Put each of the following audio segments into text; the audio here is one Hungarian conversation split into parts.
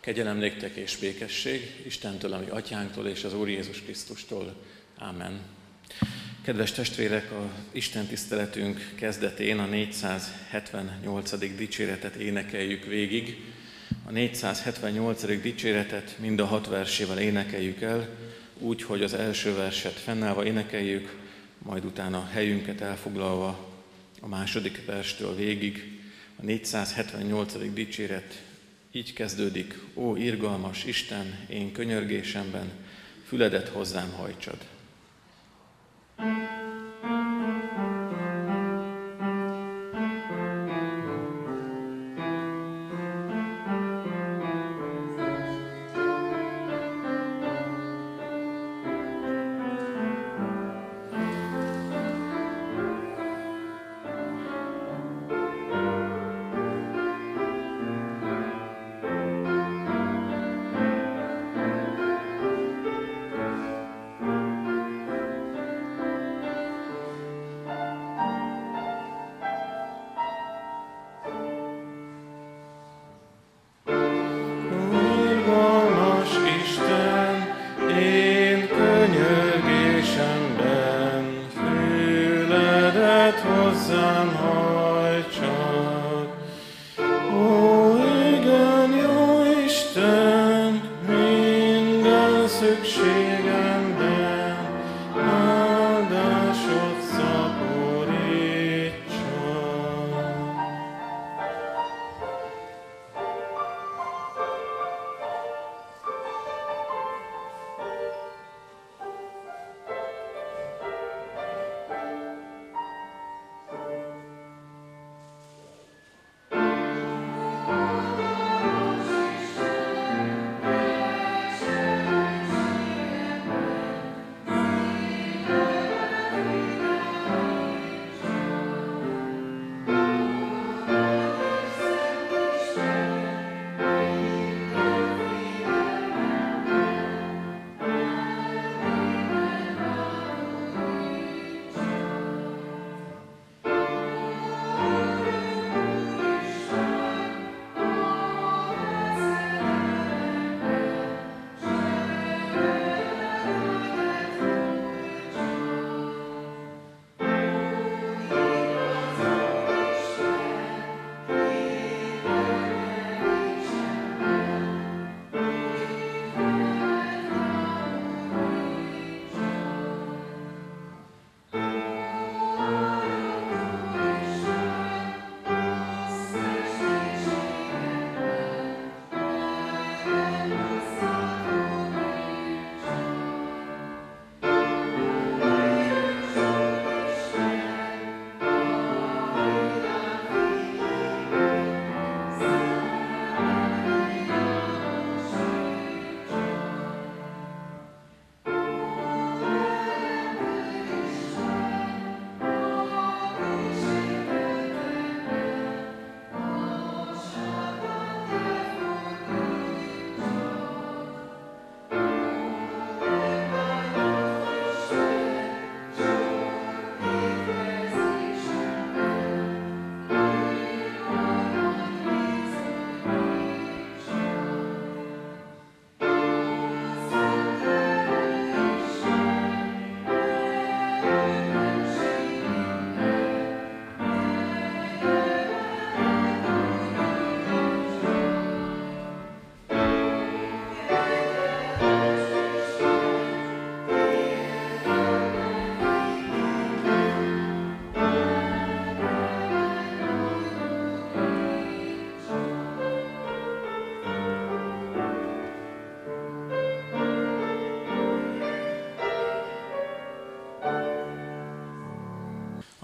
Kegyelem néktek és békesség Istentől, ami atyánktól és az Úr Jézus Krisztustól. Amen. Kedves testvérek, a Isten tiszteletünk kezdetén a 478. dicséretet énekeljük végig. A 478. dicséretet mind a hat versével énekeljük el, úgy, hogy az első verset fennállva énekeljük, majd utána helyünket elfoglalva a második verstől végig. A 478. dicséret így kezdődik, ó irgalmas Isten, én könyörgésemben, füledet hozzám hajtsad.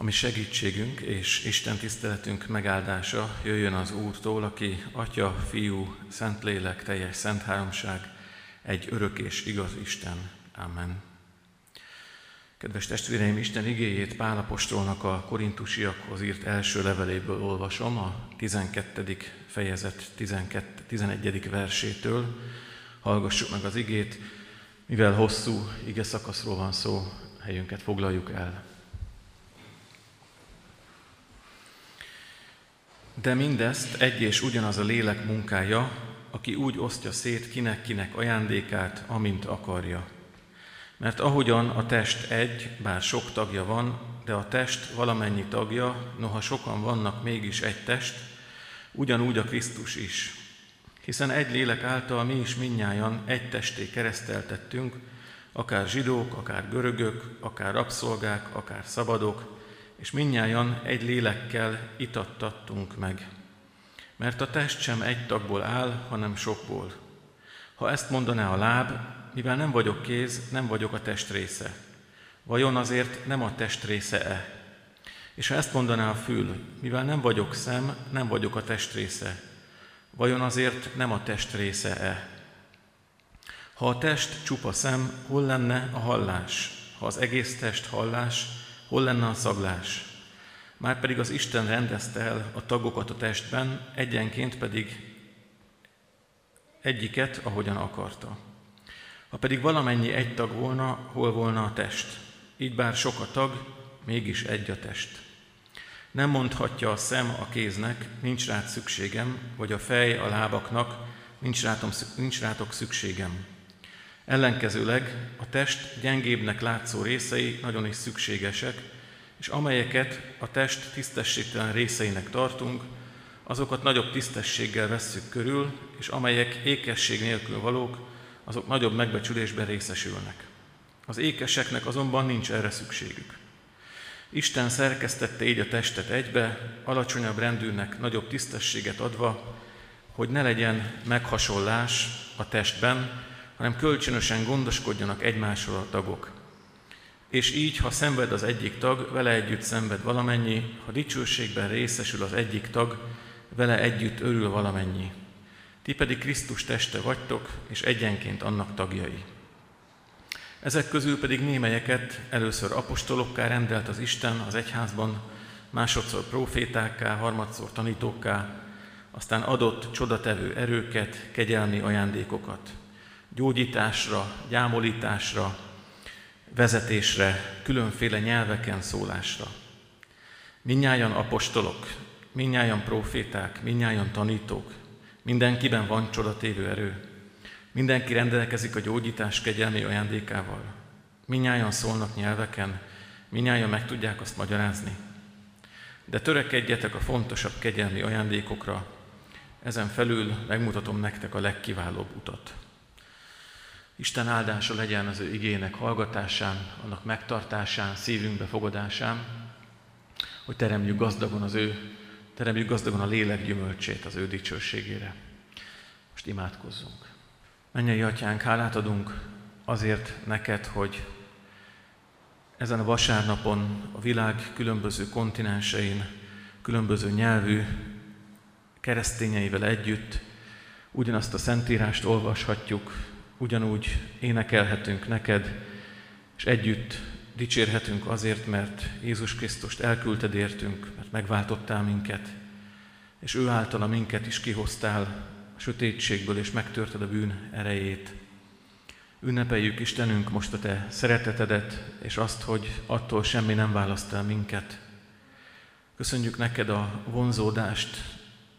Mi segítségünk és Isten tiszteletünk megáldása jöjjön az Úrtól, aki Atya, Fiú, Szentlélek, teljes szent háromság, egy örök és igaz Isten. Amen. Kedves testvéreim, Isten igéjét Pálapostolnak a korintusiakhoz írt első leveléből olvasom, a 12. fejezet 12, 11. versétől. Hallgassuk meg az igét, mivel hosszú ige szakaszról van szó, helyünket foglaljuk el. De mindezt egy és ugyanaz a lélek munkája, aki úgy osztja szét kinek-kinek ajándékát, amint akarja. Mert ahogyan a test egy, bár sok tagja van, de a test valamennyi tagja, noha sokan vannak, mégis egy test, ugyanúgy a Krisztus is. Hiszen egy lélek által mi is minnyájan egy testé kereszteltettünk, akár zsidók, akár görögök, akár rabszolgák, akár szabadok, és minnyájan egy lélekkel itattattunk meg. Mert a test sem egy tagból áll, hanem sokból. Ha ezt mondaná a láb, mivel nem vagyok kéz, nem vagyok a test része. Vajon azért nem a test része-e? És ha ezt mondaná a fül, mivel nem vagyok szem, nem vagyok a test része. Vajon azért nem a test része-e? Ha a test csupa szem, hol lenne a hallás? Ha az egész test hallás, hol lenne a szaglás? Márpedig az Isten rendezte el a tagokat a testben, egyenként pedig egyiket, ahogyan akarta. Ha pedig valamennyi egy tag volna, hol volna a test? Így bár sok a tag, mégis egy a test. Nem mondhatja a szem a kéznek, nincs rád szükségem, vagy a fej a lábaknak, nincs, rátom, nincs rátok szükségem. Ellenkezőleg a test gyengébbnek látszó részei nagyon is szükségesek, és amelyeket a test tisztességtelen részeinek tartunk, azokat nagyobb tisztességgel vesszük körül, és amelyek ékesség nélkül valók, azok nagyobb megbecsülésben részesülnek. Az ékeseknek azonban nincs erre szükségük. Isten szerkesztette így a testet egybe, alacsonyabb rendűnek nagyobb tisztességet adva, hogy ne legyen meghasonlás a testben, hanem kölcsönösen gondoskodjanak egymásról a tagok. És így, ha szenved az egyik tag, vele együtt szenved valamennyi, ha dicsőségben részesül az egyik tag, vele együtt örül valamennyi. Ti pedig Krisztus teste vagytok, és egyenként annak tagjai. Ezek közül pedig némelyeket először apostolokká rendelt az Isten az egyházban, másodszor profétákká, harmadszor tanítókká, aztán adott csodatevő erőket, kegyelmi ajándékokat, gyógyításra, gyámolításra, vezetésre, különféle nyelveken szólásra. Minnyájan apostolok, minnyájan proféták, minnyájan tanítók, mindenkiben van csodatévő erő, mindenki rendelkezik a gyógyítás kegyelmi ajándékával, minnyájan szólnak nyelveken, minnyájan meg tudják azt magyarázni. De törekedjetek a fontosabb kegyelmi ajándékokra, ezen felül megmutatom nektek a legkiválóbb utat. Isten áldása legyen az ő igének hallgatásán, annak megtartásán, szívünk befogadásán, hogy teremjük gazdagon az ő, teremjük gazdagon a lélek gyümölcsét az ő dicsőségére. Most imádkozzunk. Mennyei atyánk, hálát adunk azért neked, hogy ezen a vasárnapon a világ különböző kontinensein, különböző nyelvű keresztényeivel együtt ugyanazt a szentírást olvashatjuk, ugyanúgy énekelhetünk neked, és együtt dicsérhetünk azért, mert Jézus Krisztust elküldted értünk, mert megváltottál minket, és ő általa minket is kihoztál a sötétségből, és megtörted a bűn erejét. Ünnepeljük Istenünk most a Te szeretetedet, és azt, hogy attól semmi nem választ el minket. Köszönjük neked a vonzódást,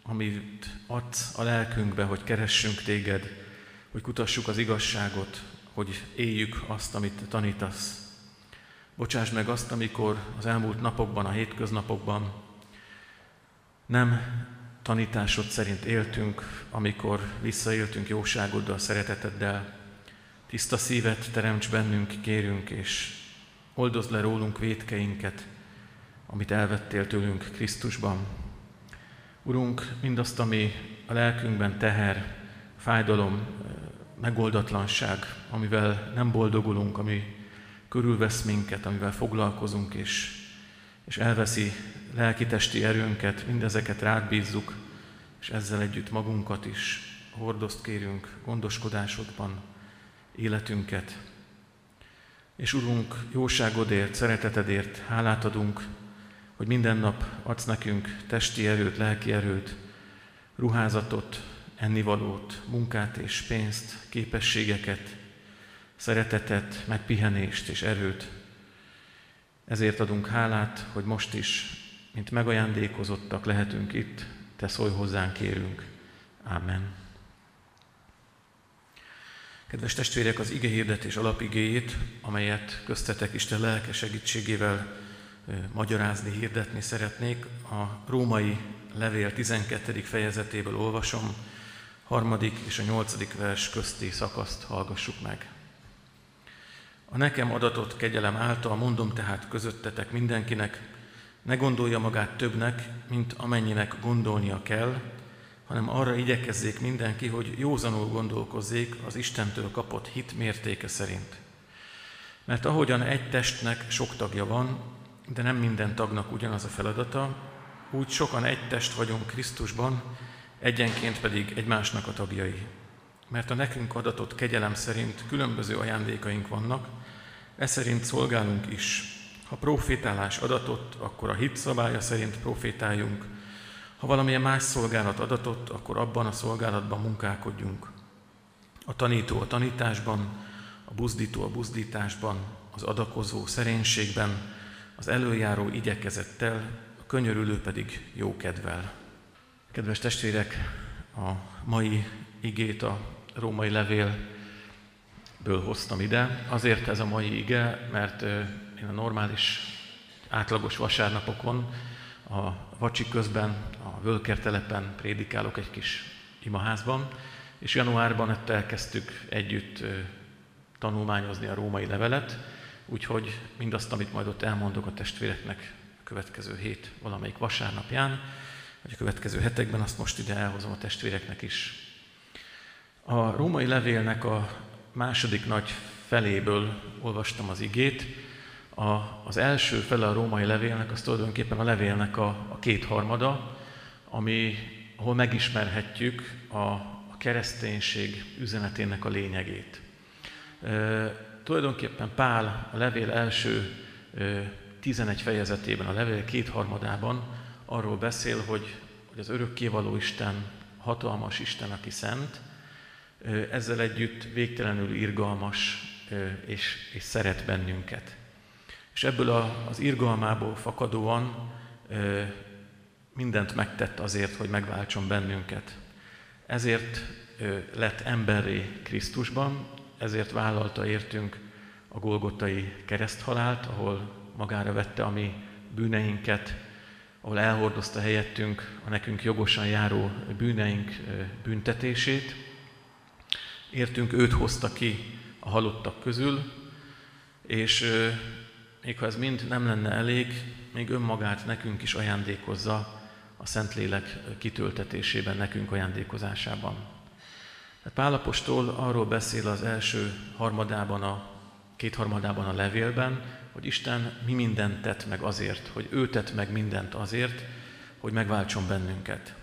amit adsz a lelkünkbe, hogy keressünk Téged, hogy kutassuk az igazságot, hogy éljük azt, amit tanítasz. Bocsáss meg azt, amikor az elmúlt napokban, a hétköznapokban nem tanításod szerint éltünk, amikor visszaéltünk jóságoddal, szereteteddel. Tiszta szívet teremts bennünk, kérünk, és oldozd le rólunk védkeinket, amit elvettél tőlünk Krisztusban. Urunk, mindazt, ami a lelkünkben teher, fájdalom, megoldatlanság, amivel nem boldogulunk, ami körülvesz minket, amivel foglalkozunk, és, és elveszi lelki-testi erőnket, mindezeket rád bízzuk, és ezzel együtt magunkat is hordoszt kérünk gondoskodásodban életünket. És Urunk, jóságodért, szeretetedért hálát adunk, hogy minden nap adsz nekünk testi erőt, lelki erőt, ruházatot, ennivalót, munkát és pénzt, képességeket, szeretetet, megpihenést és erőt. Ezért adunk hálát, hogy most is, mint megajándékozottak lehetünk itt, te szólj hozzánk, kérünk. Amen. Kedves testvérek, az ige hirdetés alapigéjét, amelyet köztetek Isten lelke segítségével magyarázni, hirdetni szeretnék, a római levél 12. fejezetéből olvasom, harmadik és a nyolcadik vers közti szakaszt hallgassuk meg. A nekem adatot kegyelem által mondom tehát közöttetek mindenkinek, ne gondolja magát többnek, mint amennyinek gondolnia kell, hanem arra igyekezzék mindenki, hogy józanul gondolkozzék az Istentől kapott hit mértéke szerint. Mert ahogyan egy testnek sok tagja van, de nem minden tagnak ugyanaz a feladata, úgy sokan egy test vagyunk Krisztusban, egyenként pedig egymásnak a tagjai. Mert a nekünk adatott kegyelem szerint különböző ajándékaink vannak, e szerint szolgálunk is. Ha profétálás adatot, akkor a hit szabálya szerint profétáljunk, ha valamilyen más szolgálat adatott, akkor abban a szolgálatban munkálkodjunk. A tanító a tanításban, a buzdító a buzdításban, az adakozó szerénységben, az előjáró igyekezettel, a könyörülő pedig jó kedvel. Kedves testvérek, a mai igét a római levélből hoztam ide. Azért ez a mai ige, mert én a normális, átlagos vasárnapokon a vacsi közben, a völkertelepen prédikálok egy kis imaházban, és januárban ezt elkezdtük együtt tanulmányozni a római levelet, úgyhogy mindazt, amit majd ott elmondok a testvéreknek a következő hét valamelyik vasárnapján, vagy a következő hetekben, azt most ide elhozom a testvéreknek is. A római levélnek a második nagy feléből olvastam az igét, a, az első fele a római levélnek, az tulajdonképpen a levélnek a, a kétharmada, ami, ahol megismerhetjük a, a kereszténység üzenetének a lényegét. E, tulajdonképpen Pál a levél első e, 11 fejezetében, a levél kétharmadában arról beszél, hogy, hogy az örökkévaló Isten, hatalmas Isten, aki szent, ezzel együtt végtelenül irgalmas és, és szeret bennünket. És ebből az irgalmából fakadóan mindent megtett azért, hogy megváltson bennünket. Ezért lett emberré Krisztusban, ezért vállalta értünk a golgotai kereszthalált, ahol magára vette a mi bűneinket, ahol elhordozta helyettünk a nekünk jogosan járó bűneink büntetését. Értünk őt hozta ki a halottak közül, és még ha ez mind nem lenne elég, még önmagát nekünk is ajándékozza a Szentlélek kitöltetésében, nekünk ajándékozásában. Pálapostól arról beszél az első harmadában, a kétharmadában a levélben, hogy Isten mi mindent tett meg azért, hogy ő tett meg mindent azért, hogy megváltson bennünket.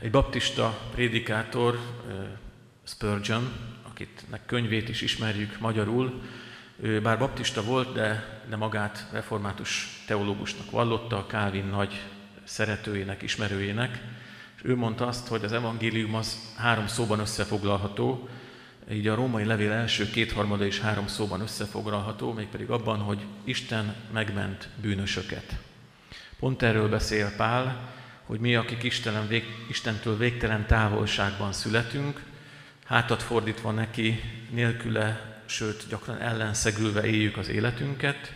Egy baptista prédikátor, Spurgeon, akitnek könyvét is ismerjük magyarul, ő bár baptista volt, de, de magát református teológusnak vallotta, Calvin nagy szeretőjének, ismerőjének, és ő mondta azt, hogy az evangélium az három szóban összefoglalható, így a római levél első kétharmada is három szóban összefoglalható, mégpedig abban, hogy Isten megment bűnösöket. Pont erről beszél Pál, hogy mi, akik Istenen vég, Istentől végtelen távolságban születünk, hátat fordítva neki, nélküle sőt gyakran ellenszegülve éljük az életünket,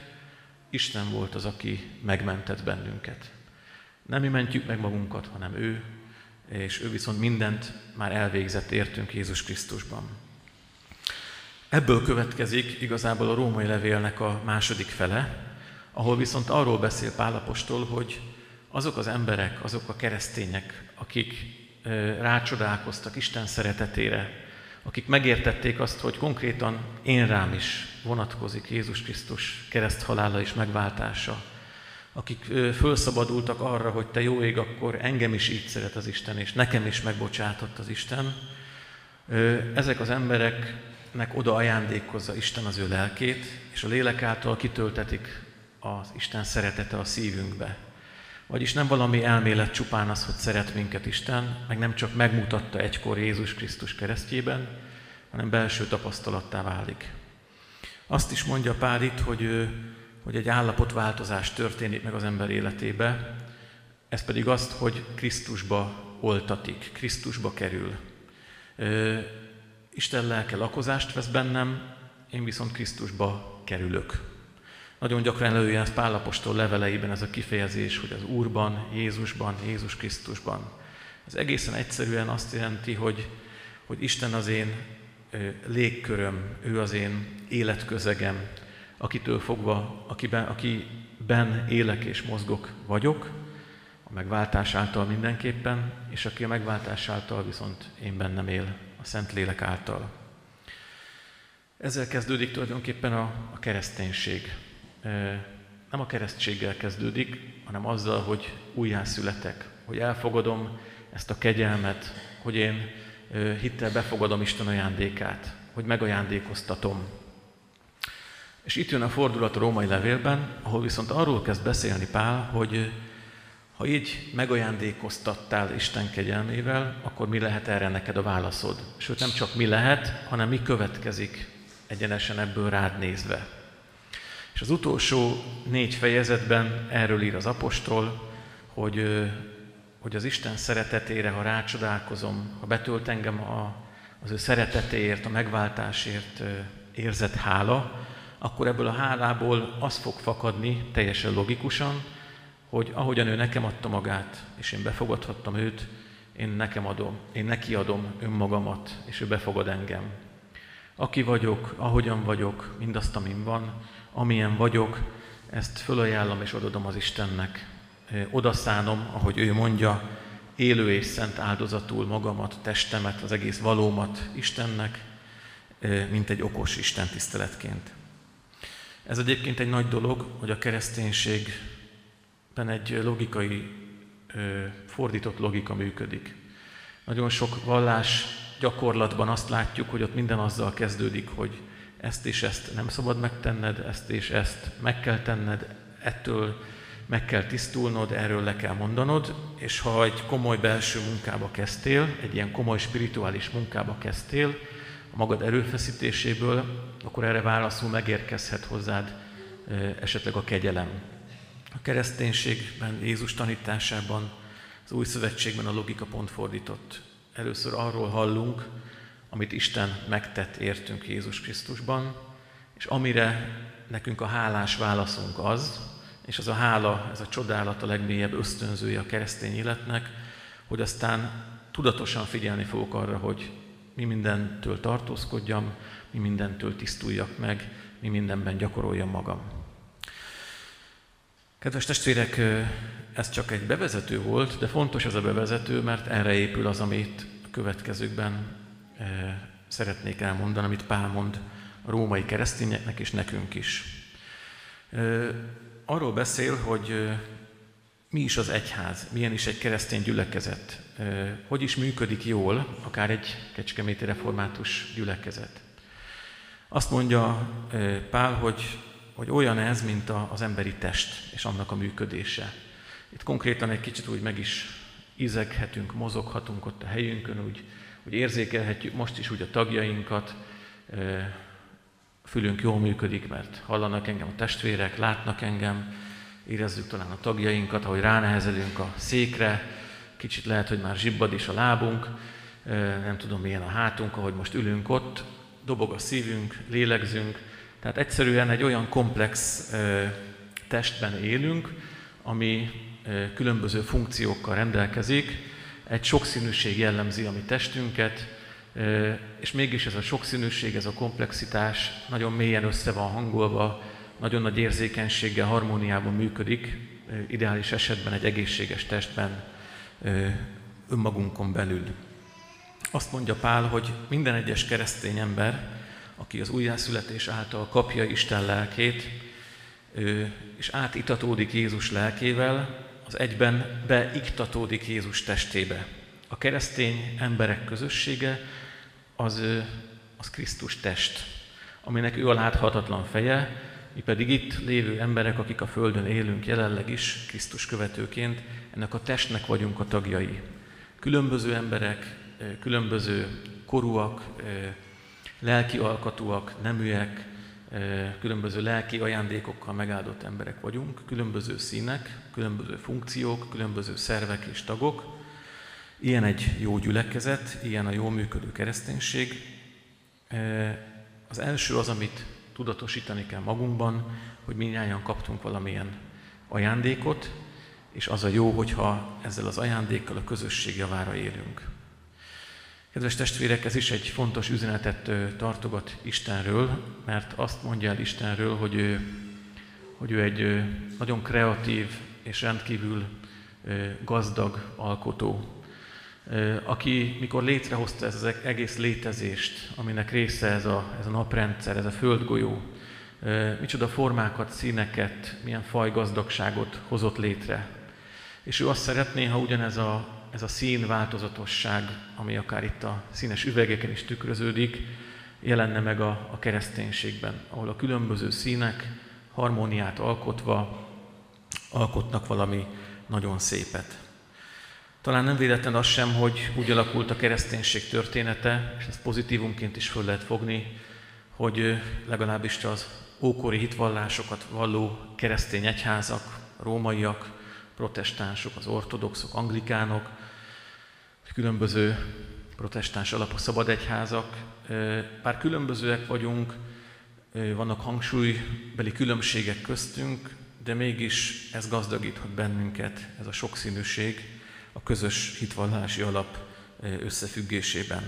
Isten volt az, aki megmentett bennünket. Nem mi mentjük meg magunkat, hanem ő, és ő viszont mindent már elvégzett értünk Jézus Krisztusban. Ebből következik igazából a római levélnek a második fele, ahol viszont arról beszél Pálapostól, hogy azok az emberek, azok a keresztények, akik rácsodálkoztak Isten szeretetére, akik megértették azt, hogy konkrétan én rám is vonatkozik Jézus Krisztus kereszthalála és megváltása, akik fölszabadultak arra, hogy te jó ég, akkor engem is így szeret az Isten, és nekem is megbocsátott az Isten. Ezek az embereknek oda ajándékozza Isten az ő lelkét, és a lélek által kitöltetik az Isten szeretete a szívünkbe. Vagyis nem valami elmélet csupán az, hogy szeret minket Isten, meg nem csak megmutatta egykor Jézus Krisztus keresztjében, hanem belső tapasztalattá válik. Azt is mondja Pál itt, hogy, hogy egy állapotváltozás történik meg az ember életébe, ez pedig azt, hogy Krisztusba oltatik, Krisztusba kerül. Isten lelke lakozást vesz bennem, én viszont Krisztusba kerülök. Nagyon gyakran előjön Pálapostól leveleiben ez a kifejezés, hogy az Úrban, Jézusban, Jézus Krisztusban. Ez egészen egyszerűen azt jelenti, hogy, hogy Isten az én légköröm, ő az én életközegem, akitől fogva, akiben, akiben élek és mozgok vagyok, a megváltás által mindenképpen, és aki a megváltás által viszont én bennem él, a Szentlélek által. Ezzel kezdődik tulajdonképpen a, a kereszténység. Nem a keresztséggel kezdődik, hanem azzal, hogy újjászületek, hogy elfogadom ezt a kegyelmet, hogy én hittel befogadom Isten ajándékát, hogy megajándékoztatom. És itt jön a fordulat a római levélben, ahol viszont arról kezd beszélni Pál, hogy ha így megajándékoztattál Isten kegyelmével, akkor mi lehet erre neked a válaszod? Sőt, nem csak mi lehet, hanem mi következik egyenesen ebből rád nézve. És az utolsó négy fejezetben erről ír az apostol, hogy, hogy az Isten szeretetére, ha rácsodálkozom, ha betölt engem a, az ő szeretetéért, a megváltásért érzett hála, akkor ebből a hálából az fog fakadni teljesen logikusan, hogy ahogyan ő nekem adta magát, és én befogadhattam őt, én nekem adom, én neki adom önmagamat, és ő befogad engem. Aki vagyok, ahogyan vagyok, mindazt, amin van, amilyen vagyok, ezt fölajánlom és odadom az Istennek. Odaszánom, ahogy ő mondja, élő és szent áldozatul magamat, testemet, az egész valómat Istennek, mint egy okos Isten tiszteletként. Ez egyébként egy nagy dolog, hogy a kereszténységben egy logikai, fordított logika működik. Nagyon sok vallás gyakorlatban azt látjuk, hogy ott minden azzal kezdődik, hogy ezt és ezt nem szabad megtenned, ezt és ezt meg kell tenned, ettől meg kell tisztulnod, erről le kell mondanod, és ha egy komoly belső munkába kezdtél, egy ilyen komoly spirituális munkába kezdtél, a magad erőfeszítéséből, akkor erre válaszul megérkezhet hozzád esetleg a kegyelem. A kereszténységben, Jézus tanításában, az új szövetségben a logika pont fordított. Először arról hallunk, amit Isten megtett értünk Jézus Krisztusban, és amire nekünk a hálás válaszunk az, és az a hála, ez a csodálat a legmélyebb ösztönzője a keresztény életnek, hogy aztán tudatosan figyelni fogok arra, hogy mi mindentől tartózkodjam, mi mindentől tisztuljak meg, mi mindenben gyakoroljam magam. Kedves testvérek, ez csak egy bevezető volt, de fontos ez a bevezető, mert erre épül az, amit a következőkben szeretnék elmondani, amit Pál mond a római keresztényeknek és nekünk is. Arról beszél, hogy mi is az egyház, milyen is egy keresztény gyülekezet, hogy is működik jól, akár egy kecskeméti református gyülekezet. Azt mondja Pál, hogy, hogy olyan ez, mint az emberi test és annak a működése. Itt konkrétan egy kicsit úgy meg is izeghetünk, mozoghatunk ott a helyünkön, úgy, úgy érzékelhetjük most is úgy a tagjainkat, a fülünk jól működik, mert hallanak engem a testvérek, látnak engem, érezzük talán a tagjainkat, ahogy ránehezelünk a székre, kicsit lehet, hogy már zsibbad is a lábunk, nem tudom milyen a hátunk, ahogy most ülünk ott, dobog a szívünk, lélegzünk, tehát egyszerűen egy olyan komplex testben élünk, ami különböző funkciókkal rendelkezik, egy sokszínűség jellemzi a mi testünket, és mégis ez a sokszínűség, ez a komplexitás nagyon mélyen össze van hangolva, nagyon nagy érzékenységgel, harmóniában működik, ideális esetben egy egészséges testben, önmagunkon belül. Azt mondja Pál, hogy minden egyes keresztény ember, aki az újjászületés által kapja Isten lelkét, és átitatódik Jézus lelkével, az egyben beiktatódik Jézus testébe. A keresztény emberek közössége az, az Krisztus test, aminek ő a láthatatlan feje, mi pedig itt lévő emberek, akik a Földön élünk jelenleg is, Krisztus követőként, ennek a testnek vagyunk a tagjai. Különböző emberek, különböző korúak, lelki alkatúak, neműek, különböző lelki ajándékokkal megáldott emberek vagyunk, különböző színek, különböző funkciók, különböző szervek és tagok. Ilyen egy jó gyülekezet, ilyen a jó működő kereszténység, Az első az, amit tudatosítani kell magunkban, hogy minnyáján kaptunk valamilyen ajándékot, és az a jó, hogyha ezzel az ajándékkal a közösség javára élünk. Kedves testvérek, ez is egy fontos üzenetet tartogat Istenről, mert azt mondja el Istenről, hogy ő, hogy ő egy nagyon kreatív és rendkívül gazdag alkotó, aki mikor létrehozta ez az egész létezést, aminek része ez a, ez a naprendszer, ez a földgolyó, micsoda formákat, színeket, milyen fajgazdagságot hozott létre. És ő azt szeretné, ha ugyanez a, ez a szín változatosság, ami akár itt a színes üvegeken is tükröződik, jelenne meg a, a kereszténységben, ahol a különböző színek harmóniát alkotva alkotnak valami nagyon szépet. Talán nem véletlen az sem, hogy úgy alakult a kereszténység története, és ezt pozitívumként is föl lehet fogni, hogy legalábbis az ókori hitvallásokat valló keresztény egyházak, rómaiak, protestánsok, az ortodoxok, anglikánok, különböző protestáns alapú szabad egyházak, bár különbözőek vagyunk, vannak hangsúlybeli különbségek köztünk, de mégis ez gazdagíthat bennünket, ez a sokszínűség a közös hitvallási alap összefüggésében.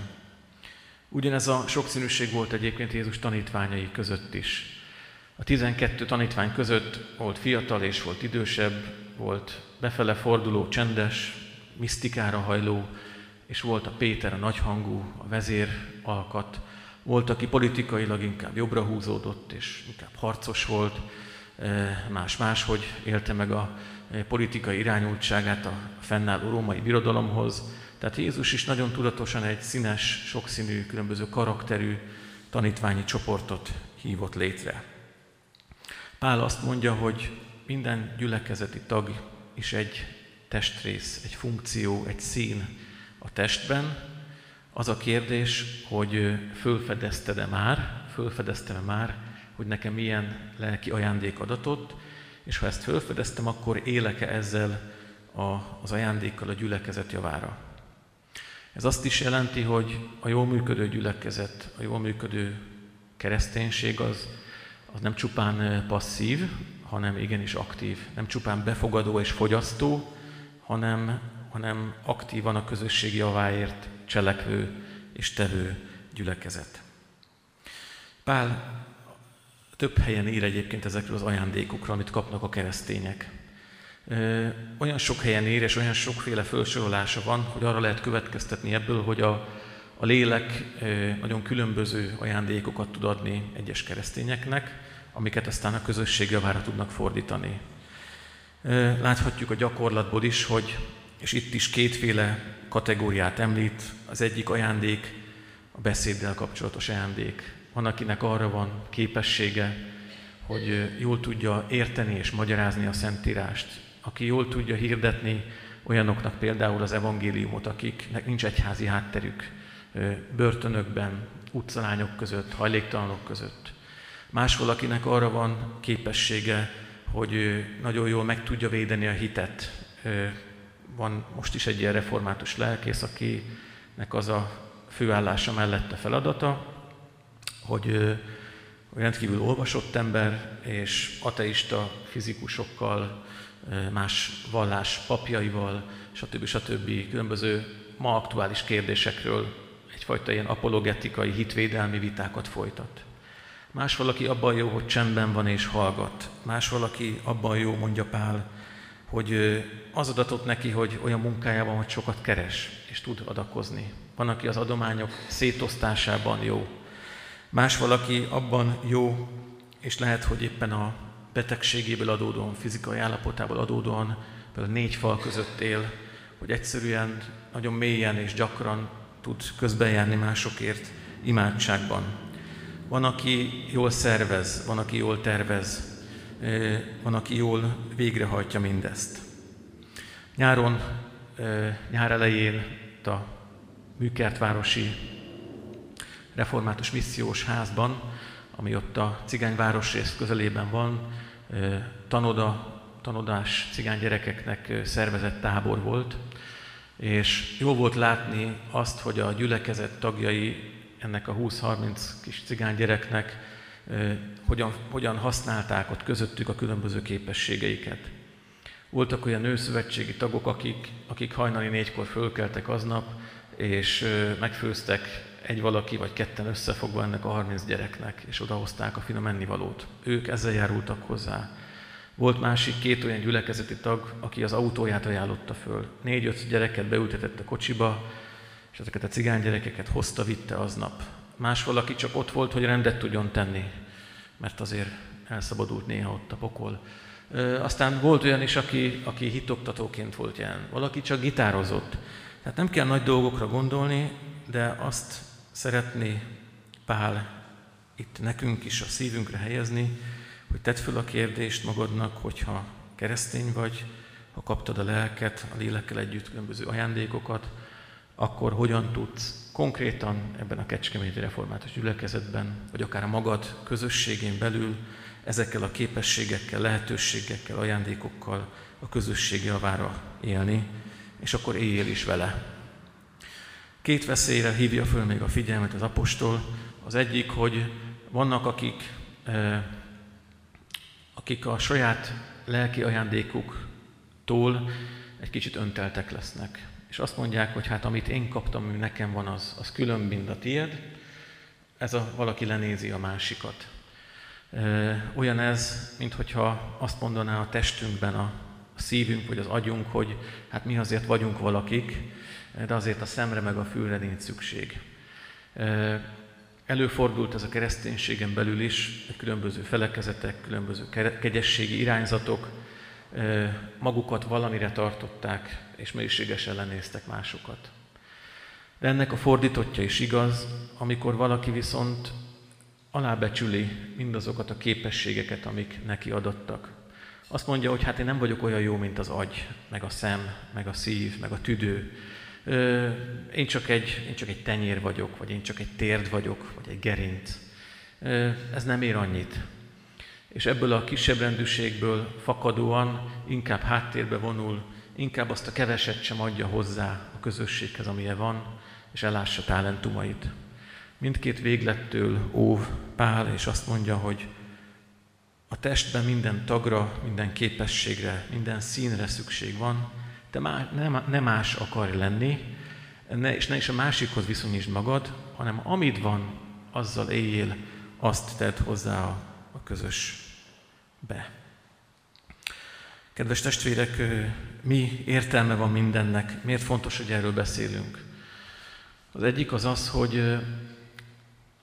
Ugyanez a sokszínűség volt egyébként Jézus tanítványai között is. A 12 tanítvány között volt fiatal és volt idősebb, volt befele forduló, csendes, misztikára hajló, és volt a Péter a nagyhangú, a vezér alkat, volt, aki politikailag inkább jobbra húzódott, és inkább harcos volt, más máshogy élte meg a politikai irányultságát a fennálló római birodalomhoz. Tehát Jézus is nagyon tudatosan egy színes, sokszínű, különböző karakterű tanítványi csoportot hívott létre. Pál azt mondja, hogy minden gyülekezeti tag is egy testrész, egy funkció, egy szín a testben. Az a kérdés, hogy fölfedezted-e már, fölfedeztem-e már, hogy nekem milyen lelki ajándék adatot, és ha ezt fölfedeztem, akkor élek-e ezzel a, az ajándékkal a gyülekezet javára. Ez azt is jelenti, hogy a jól működő gyülekezet, a jól működő kereszténység az, az nem csupán passzív, hanem igenis aktív. Nem csupán befogadó és fogyasztó, hanem, hanem aktívan a közösség javáért cselekvő és tevő gyülekezet. Pál több helyen ír egyébként ezekről az ajándékokról, amit kapnak a keresztények. Olyan sok helyen ír, és olyan sokféle felsorolása van, hogy arra lehet következtetni ebből, hogy a, a lélek nagyon különböző ajándékokat tud adni egyes keresztényeknek, amiket aztán a közösség javára tudnak fordítani. Láthatjuk a gyakorlatból is, hogy, és itt is kétféle kategóriát említ, az egyik ajándék a beszéddel kapcsolatos ajándék, van, akinek arra van képessége, hogy jól tudja érteni és magyarázni a Szentírást, aki jól tudja hirdetni olyanoknak például az evangéliumot, akiknek nincs egyházi hátterük, börtönökben, utcalányok között, hajléktalanok között. Más valakinek arra van képessége, hogy nagyon jól meg tudja védeni a hitet. Van most is egy ilyen református lelkész, akinek az a főállása mellett a feladata, hogy rendkívül olvasott ember, és ateista fizikusokkal, más vallás papjaival, stb. stb. különböző ma aktuális kérdésekről egyfajta ilyen apologetikai, hitvédelmi vitákat folytat. Más valaki abban jó, hogy csendben van és hallgat. Más valaki abban jó, mondja Pál, hogy az adatot neki, hogy olyan munkájában, hogy sokat keres, és tud adakozni. Van, aki az adományok szétosztásában jó, Más valaki abban jó, és lehet, hogy éppen a betegségéből adódóan, fizikai állapotából adódóan, például négy fal között él, hogy egyszerűen nagyon mélyen és gyakran tud közbenjárni másokért imádságban. Van, aki jól szervez, van, aki jól tervez, van, aki jól végrehajtja mindezt. Nyáron, nyár elején a Műkertvárosi református missziós házban, ami ott a cigányvárosrész közelében van, tanoda, tanodás cigány gyerekeknek szervezett tábor volt, és jó volt látni azt, hogy a gyülekezet tagjai ennek a 20-30 kis cigány gyereknek hogyan, hogyan használták ott közöttük a különböző képességeiket. Voltak olyan nőszövetségi tagok, akik, akik hajnali négykor fölkeltek aznap, és megfőztek egy valaki vagy ketten összefogva ennek a 30 gyereknek, és odahozták a finom ennivalót. Ők ezzel járultak hozzá. Volt másik két olyan gyülekezeti tag, aki az autóját ajánlotta föl. Négy-öt gyereket beültetett a kocsiba, és ezeket a cigány gyerekeket hozta, vitte aznap. Más valaki csak ott volt, hogy rendet tudjon tenni, mert azért elszabadult néha ott a pokol. Aztán volt olyan is, aki, aki hitoktatóként volt jelen. Valaki csak gitározott. Tehát nem kell nagy dolgokra gondolni, de azt szeretné Pál itt nekünk is a szívünkre helyezni, hogy tedd föl a kérdést magadnak, hogyha keresztény vagy, ha kaptad a lelket, a lélekkel együtt különböző ajándékokat, akkor hogyan tudsz konkrétan ebben a Kecskeméti Református gyülekezetben, vagy akár a magad közösségén belül ezekkel a képességekkel, lehetőségekkel, ajándékokkal a közösség javára élni, és akkor éljél is vele. Két veszélyre hívja föl még a figyelmet az apostol. Az egyik, hogy vannak, akik, eh, akik a saját lelki ajándékuktól egy kicsit önteltek lesznek. És azt mondják, hogy hát amit én kaptam, ami nekem van, az, az külön, mint a tied. Ez a valaki lenézi a másikat. Olyan ez, mintha azt mondaná a testünkben a szívünk vagy az agyunk, hogy hát mi azért vagyunk valakik, de azért a szemre meg a fülre nincs szükség. Előfordult ez a kereszténységen belül is, különböző felekezetek, különböző kegyességi irányzatok magukat valamire tartották, és mélységesen lenéztek másokat. De ennek a fordítottja is igaz, amikor valaki viszont alábecsüli mindazokat a képességeket, amik neki adottak. Azt mondja, hogy hát én nem vagyok olyan jó, mint az agy, meg a szem, meg a szív, meg a tüdő. Én csak egy, én csak egy tenyér vagyok, vagy én csak egy térd vagyok, vagy egy gerinc. Ez nem ér annyit. És ebből a kisebb rendűségből fakadóan inkább háttérbe vonul, inkább azt a keveset sem adja hozzá a közösséghez, amilyen van, és elássa talentumait. Mindkét véglettől óv Pál, és azt mondja, hogy a testben minden tagra, minden képességre, minden színre szükség van, te má, nem, nem más akar lenni, ne, és ne is a másikhoz viszonyítsd magad, hanem amit van, azzal éljél, azt tedd hozzá a, a közösbe. Kedves testvérek, mi értelme van mindennek? Miért fontos, hogy erről beszélünk? Az egyik az az, hogy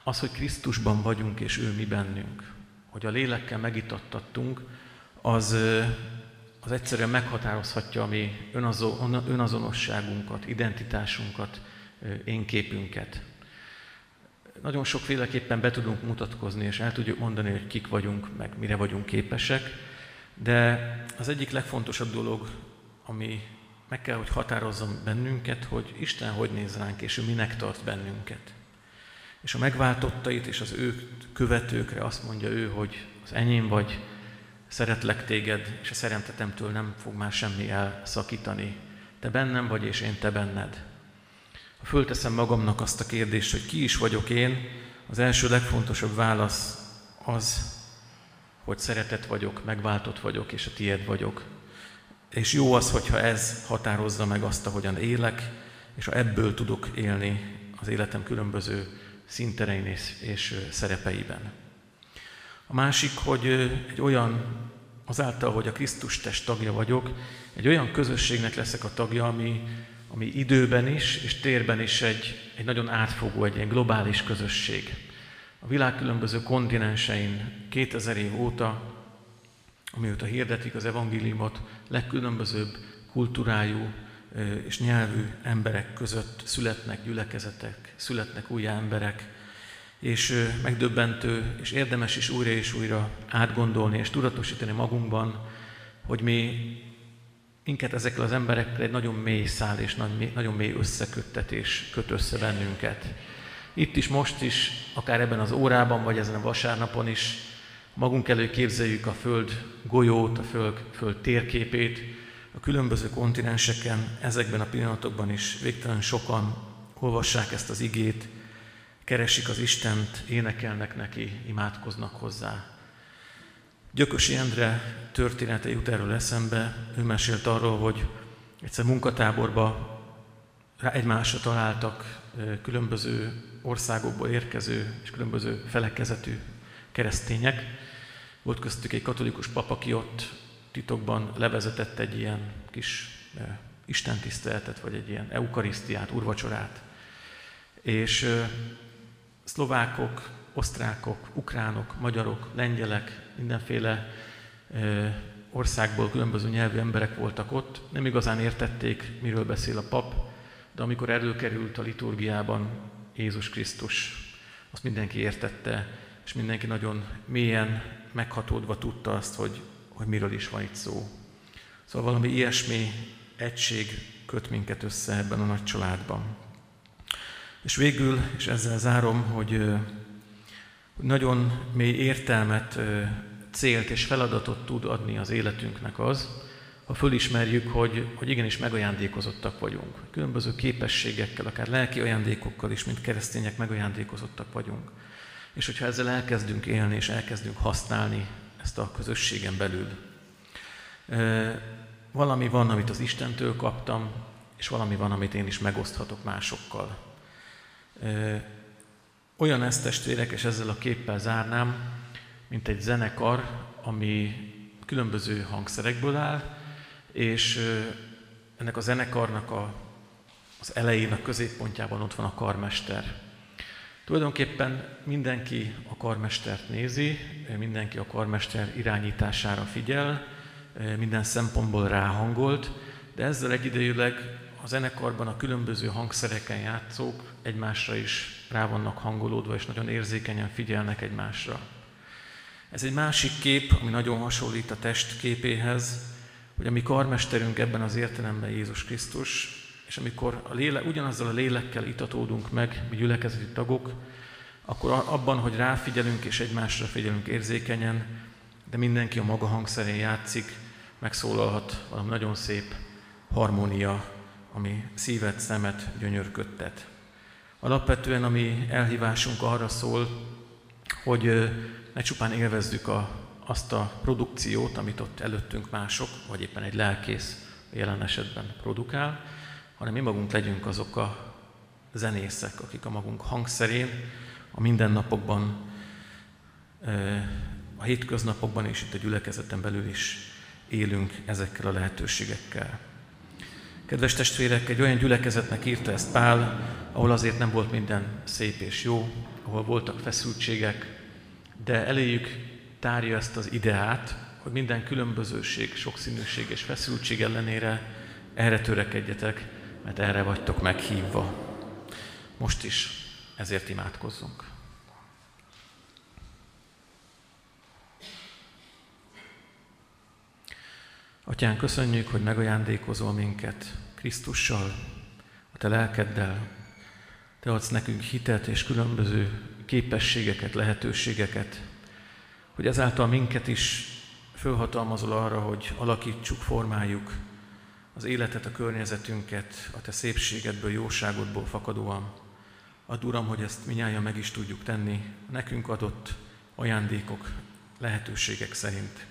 az, hogy Krisztusban vagyunk, és ő mi bennünk. Hogy a lélekkel megitattattunk, az, az egyszerűen meghatározhatja a mi önazonosságunkat, identitásunkat, én képünket. Nagyon sokféleképpen be tudunk mutatkozni, és el tudjuk mondani, hogy kik vagyunk, meg mire vagyunk képesek, de az egyik legfontosabb dolog, ami meg kell, hogy határozzon bennünket, hogy Isten hogy néz ránk, és ő minek tart bennünket. És a megváltottait és az ő követőkre azt mondja ő, hogy az enyém vagy, szeretlek téged, és a szeretetemtől nem fog már semmi elszakítani. Te bennem vagy, és én te benned. Ha fölteszem magamnak azt a kérdést, hogy ki is vagyok én, az első legfontosabb válasz az, hogy szeretet vagyok, megváltott vagyok, és a tied vagyok. És jó az, hogyha ez határozza meg azt, ahogyan élek, és ha ebből tudok élni az életem különböző szinterein és, és szerepeiben. A másik, hogy egy olyan, azáltal, hogy a Krisztus test tagja vagyok, egy olyan közösségnek leszek a tagja, ami, ami időben is és térben is egy, egy nagyon átfogó, egy ilyen globális közösség. A világ különböző kontinensein 2000 év óta, amióta hirdetik az evangéliumot, legkülönbözőbb kultúrájú és nyelvű emberek között születnek gyülekezetek, születnek új emberek, és megdöbbentő, és érdemes is újra és újra átgondolni és tudatosítani magunkban, hogy mi minket ezekkel az emberekkel egy nagyon mély szál és nagyon mély összeköttetés köt össze bennünket. Itt is, most is, akár ebben az órában, vagy ezen a vasárnapon is magunk elő képzeljük a Föld golyót, a Föld, Föld térképét, a különböző kontinenseken, ezekben a pillanatokban is végtelen sokan olvassák ezt az igét, keresik az Istent, énekelnek neki, imádkoznak hozzá. Gyökösi Endre története jut erről eszembe. Ő mesélt arról, hogy egyszer munkatáborba egymásra találtak különböző országokból érkező és különböző felekezetű keresztények. Volt köztük egy katolikus pap, aki ott titokban levezetett egy ilyen kis istentiszteletet, vagy egy ilyen eukarisztiát, urvacsorát. És szlovákok, osztrákok, ukránok, magyarok, lengyelek, mindenféle országból különböző nyelvű emberek voltak ott. Nem igazán értették, miről beszél a pap, de amikor előkerült a liturgiában Jézus Krisztus, azt mindenki értette, és mindenki nagyon mélyen meghatódva tudta azt, hogy, hogy miről is van itt szó. Szóval valami ilyesmi egység köt minket össze ebben a nagy családban. És végül, és ezzel zárom, hogy, nagyon mély értelmet, célt és feladatot tud adni az életünknek az, ha fölismerjük, hogy, hogy igenis megajándékozottak vagyunk. Különböző képességekkel, akár lelki ajándékokkal is, mint keresztények megajándékozottak vagyunk. És hogyha ezzel elkezdünk élni, és elkezdünk használni ezt a közösségen belül. Valami van, amit az Istentől kaptam, és valami van, amit én is megoszthatok másokkal. Olyan ezt testvérek, és ezzel a képpel zárnám, mint egy zenekar, ami különböző hangszerekből áll, és ennek a zenekarnak a, az elején, a középpontjában ott van a karmester. Tulajdonképpen mindenki a karmestert nézi, mindenki a karmester irányítására figyel, minden szempontból ráhangolt, de ezzel egyidejűleg a zenekarban a különböző hangszereken játszók egymásra is rá vannak hangolódva, és nagyon érzékenyen figyelnek egymásra. Ez egy másik kép, ami nagyon hasonlít a test képéhez, hogy a mi karmesterünk ebben az értelemben Jézus Krisztus, és amikor a léle, ugyanazzal a lélekkel itatódunk meg, mi gyülekezeti tagok, akkor abban, hogy ráfigyelünk és egymásra figyelünk érzékenyen, de mindenki a maga hangszerén játszik, megszólalhat valami nagyon szép harmónia, ami szívet, szemet gyönyörködtet. Alapvetően a mi elhívásunk arra szól, hogy ne csupán élvezzük a azt a produkciót, amit ott előttünk mások, vagy éppen egy lelkész jelen esetben produkál, hanem mi magunk legyünk azok a zenészek, akik a magunk hangszerén a mindennapokban, a hétköznapokban és itt a gyülekezeten belül is élünk ezekkel a lehetőségekkel. Kedves testvérek, egy olyan gyülekezetnek írta ezt Pál, ahol azért nem volt minden szép és jó, ahol voltak feszültségek, de eléjük tárja ezt az ideát, hogy minden különbözőség, sokszínűség és feszültség ellenére erre törekedjetek, mert erre vagytok meghívva. Most is ezért imádkozzunk. Atyán, köszönjük, hogy megajándékozol minket Krisztussal, a Te lelkeddel. Te adsz nekünk hitet és különböző képességeket, lehetőségeket, hogy ezáltal minket is fölhatalmazol arra, hogy alakítsuk, formáljuk az életet, a környezetünket, a Te szépségedből, jóságodból fakadóan. Add Uram, hogy ezt minnyáján meg is tudjuk tenni, nekünk adott ajándékok, lehetőségek szerint.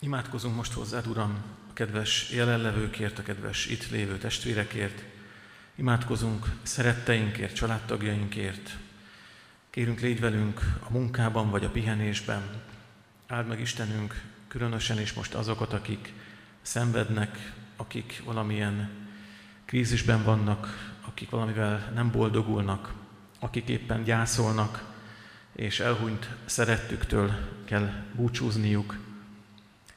Imádkozunk most hozzád, Uram, a kedves jelenlevőkért, a kedves itt lévő testvérekért. Imádkozunk szeretteinkért, családtagjainkért, Kérünk, légy velünk a munkában vagy a pihenésben. Áld meg Istenünk különösen is most azokat, akik szenvednek, akik valamilyen krízisben vannak, akik valamivel nem boldogulnak, akik éppen gyászolnak, és elhunyt szerettüktől kell búcsúzniuk.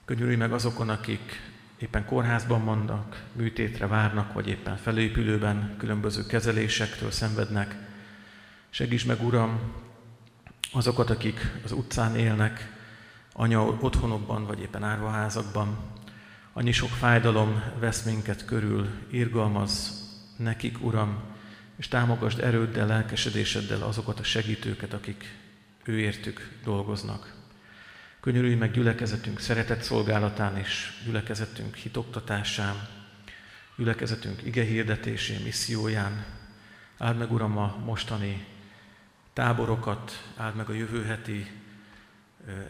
Könyörülj meg azokon, akik éppen kórházban vannak, műtétre várnak, vagy éppen felépülőben különböző kezelésektől szenvednek. Segíts meg, Uram, azokat, akik az utcán élnek, anya otthonokban, vagy éppen árvaházakban. Annyi sok fájdalom vesz minket körül, irgalmaz nekik, Uram, és támogasd erőddel, lelkesedéseddel azokat a segítőket, akik őértük dolgoznak. Könyörülj meg gyülekezetünk szeretett szolgálatán és gyülekezetünk hitoktatásán, gyülekezetünk ige hirdetésén, misszióján, Áld meg, Uram, a mostani táborokat, áld meg a jövő heti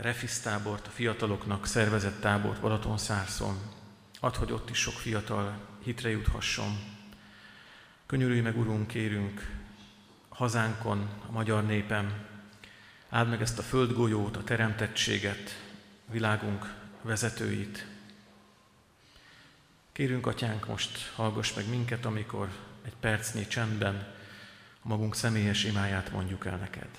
refisztábort, a fiataloknak szervezett tábort Balatonszárszon. Add, hogy ott is sok fiatal hitre juthasson. Könyörülj meg, Urunk, kérünk, hazánkon, a magyar népem, áld meg ezt a földgolyót, a teremtettséget, világunk vezetőit. Kérünk, Atyánk, most hallgass meg minket, amikor egy percnyi csendben magunk személyes imáját mondjuk el neked.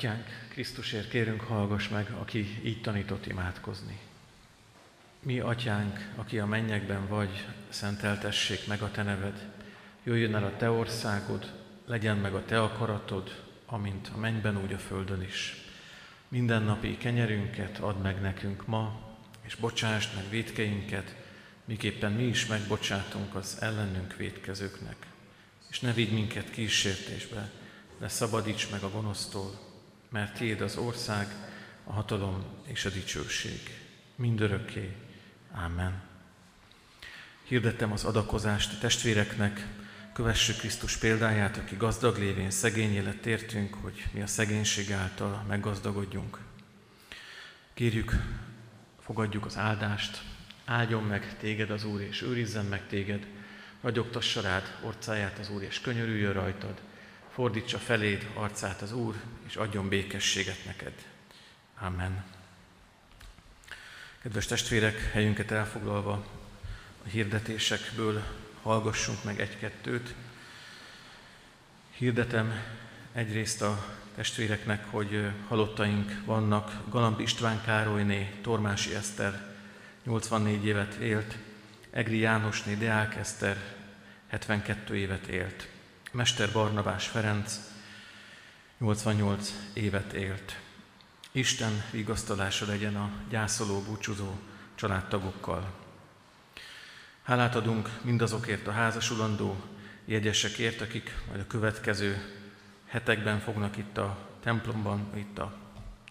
Atyánk, Krisztusért kérünk, hallgass meg, aki így tanított imádkozni. Mi, Atyánk, aki a mennyekben vagy, szenteltessék meg a Te neved. Jöjjön el a Te országod, legyen meg a Te akaratod, amint a mennyben, úgy a földön is. Minden napi kenyerünket add meg nekünk ma, és bocsásd meg védkeinket, miképpen mi is megbocsátunk az ellenünk védkezőknek. És ne vigy minket kísértésbe, de szabadíts meg a gonosztól, mert Tiéd az ország, a hatalom és a dicsőség. Mindörökké. Amen. Hirdettem az adakozást a testvéreknek, kövessük Krisztus példáját, aki gazdag lévén szegény élet értünk, hogy mi a szegénység által meggazdagodjunk. Kérjük, fogadjuk az áldást, áldjon meg téged az Úr, és őrizzen meg téged, ragyogtassa rád orcáját az Úr, és könyörüljön rajtad, fordítsa feléd arcát az Úr, és adjon békességet neked. Amen. Kedves testvérek, helyünket elfoglalva a hirdetésekből hallgassunk meg egy-kettőt. Hirdetem egyrészt a testvéreknek, hogy halottaink vannak. Galamb István Károlyné, Tormási Eszter 84 évet élt, Egri Jánosné, Deák Eszter 72 évet élt. Mester Barnabás Ferenc 88 évet élt. Isten vigasztalása legyen a gyászoló, búcsúzó családtagokkal. Hálát adunk mindazokért a házasulandó jegyesekért, akik majd a következő hetekben fognak itt a templomban, itt a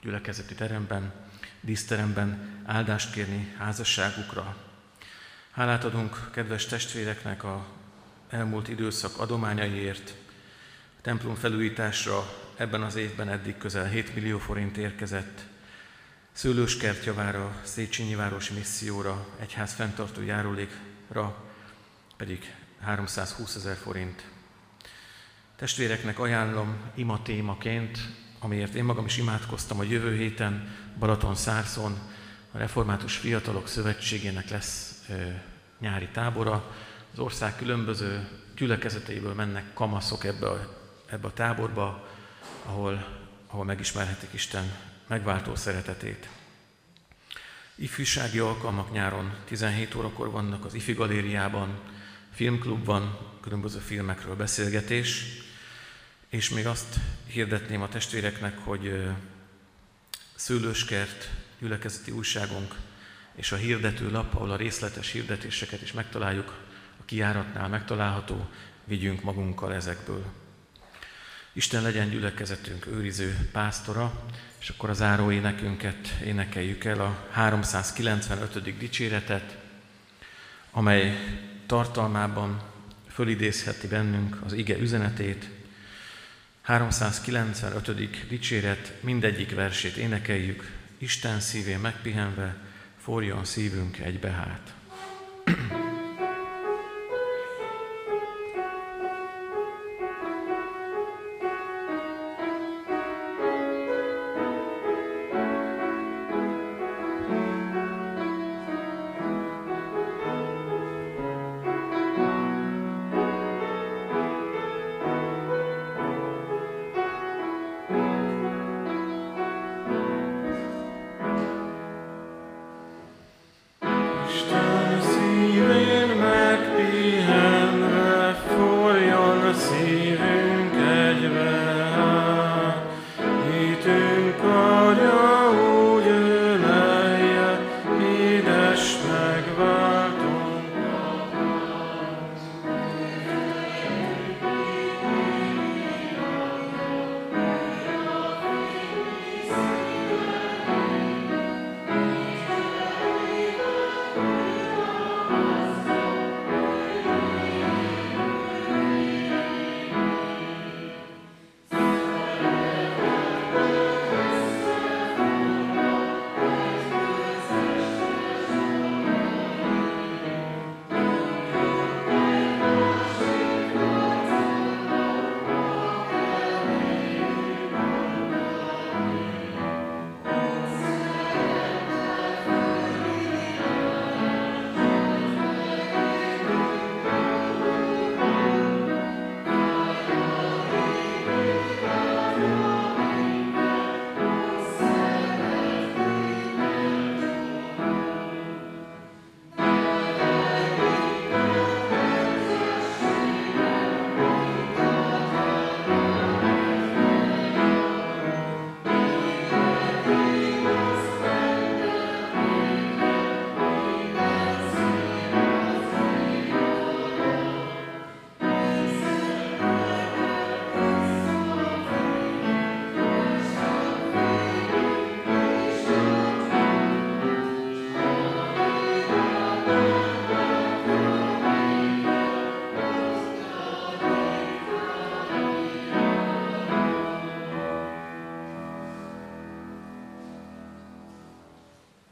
gyülekezeti teremben, díszteremben áldást kérni házasságukra. Hálát adunk kedves testvéreknek a elmúlt időszak adományaiért. A templom felújításra ebben az évben eddig közel 7 millió forint érkezett. Szőlőskertjavára, Széchenyi városi misszióra, egyház fenntartó járulékra pedig 320 ezer forint. Testvéreknek ajánlom ima témaként, amiért én magam is imádkoztam a jövő héten Balaton Szárszon, a Református Fiatalok Szövetségének lesz e, nyári tábora, az ország különböző gyülekezeteiből mennek kamaszok ebbe a, ebbe a táborba, ahol, ahol megismerhetik Isten megváltó szeretetét. Ifjúsági alkalmak nyáron 17 órakor vannak az Ifi Galériában, filmklubban, különböző filmekről beszélgetés, és még azt hirdetném a testvéreknek, hogy Szőlőskert gyülekezeti újságunk és a hirdető lap, ahol a részletes hirdetéseket is megtaláljuk, kiáratnál megtalálható, vigyünk magunkkal ezekből. Isten legyen gyülekezetünk őriző pásztora, és akkor az áró énekünket énekeljük el, a 395. dicséretet, amely tartalmában fölidézheti bennünk az ige üzenetét. 395. dicséret, mindegyik versét énekeljük, Isten szívén megpihenve, forjon szívünk egybehát. Stop.